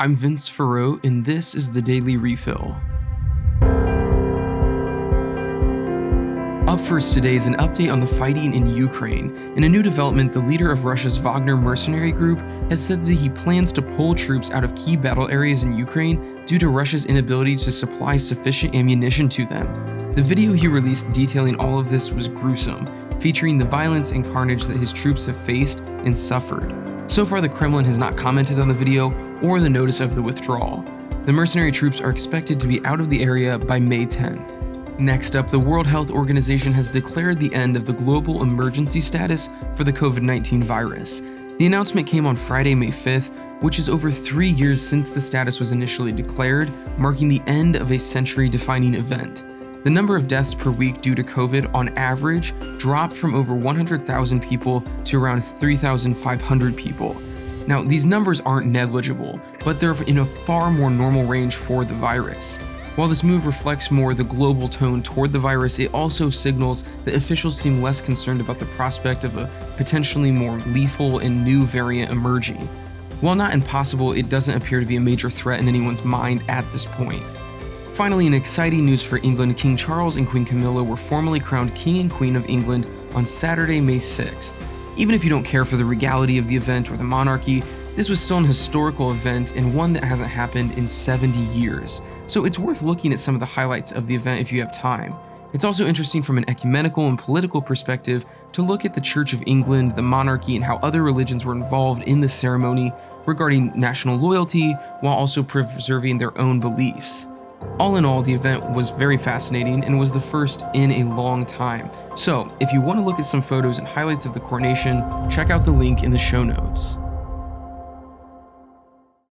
I'm Vince Farreau, and this is the Daily Refill. Up first today is an update on the fighting in Ukraine. In a new development, the leader of Russia's Wagner mercenary group has said that he plans to pull troops out of key battle areas in Ukraine due to Russia's inability to supply sufficient ammunition to them. The video he released detailing all of this was gruesome, featuring the violence and carnage that his troops have faced and suffered. So far, the Kremlin has not commented on the video or the notice of the withdrawal. The mercenary troops are expected to be out of the area by May 10th. Next up, the World Health Organization has declared the end of the global emergency status for the COVID 19 virus. The announcement came on Friday, May 5th, which is over three years since the status was initially declared, marking the end of a century defining event. The number of deaths per week due to COVID on average dropped from over 100,000 people to around 3,500 people. Now, these numbers aren't negligible, but they're in a far more normal range for the virus. While this move reflects more the global tone toward the virus, it also signals that officials seem less concerned about the prospect of a potentially more lethal and new variant emerging. While not impossible, it doesn't appear to be a major threat in anyone's mind at this point. Finally, in exciting news for England, King Charles and Queen Camilla were formally crowned King and Queen of England on Saturday, May 6th. Even if you don't care for the regality of the event or the monarchy, this was still an historical event and one that hasn't happened in 70 years so it's worth looking at some of the highlights of the event if you have time. It's also interesting from an ecumenical and political perspective to look at the Church of England, the monarchy, and how other religions were involved in the ceremony regarding national loyalty while also preserving their own beliefs. All in all, the event was very fascinating and was the first in a long time. So, if you want to look at some photos and highlights of the coronation, check out the link in the show notes.